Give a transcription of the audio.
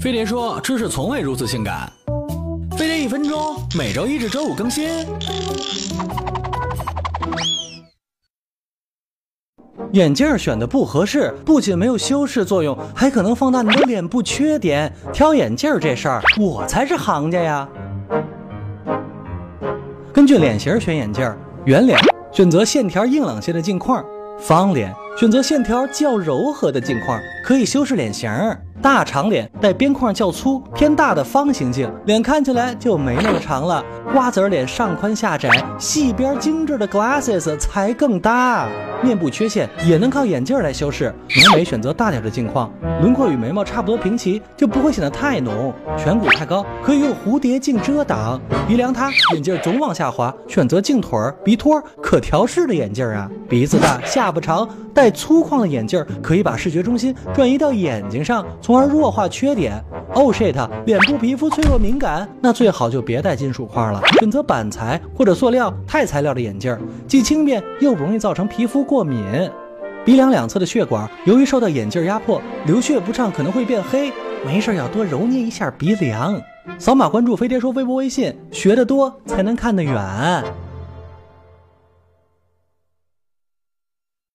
飞碟说：“知识从未如此性感。”飞碟一分钟，每周一至周五更新。眼镜选的不合适，不仅没有修饰作用，还可能放大你的脸部缺点。挑眼镜这事儿，我才是行家呀。根据脸型选眼镜，圆脸选择线条硬朗些的镜框，方脸选择线条较柔和的镜框，可以修饰脸型。大长脸带边框较粗偏大的方形镜，脸看起来就没那么长了。瓜子脸上宽下窄，细边精致的 glasses 才更搭。面部缺陷也能靠眼镜来修饰，浓眉选择大点的镜框，轮廓与眉毛差不多平齐，就不会显得太浓。颧骨太高，可以用蝴蝶镜遮挡。鼻梁塌，眼镜总往下滑，选择镜腿、鼻托可调式的眼镜啊。鼻子大，下巴长，带粗框的眼镜可以把视觉中心转移到眼睛上。从而弱化缺点。Oh shit！脸部皮肤脆弱敏感，那最好就别戴金属框了，选择板材或者塑料钛材料的眼镜，既轻便又不容易造成皮肤过敏。鼻梁两侧的血管由于受到眼镜压迫，流血不畅，可能会变黑。没事要多揉捏一下鼻梁。扫码关注飞碟说微博微信，学得多才能看得远。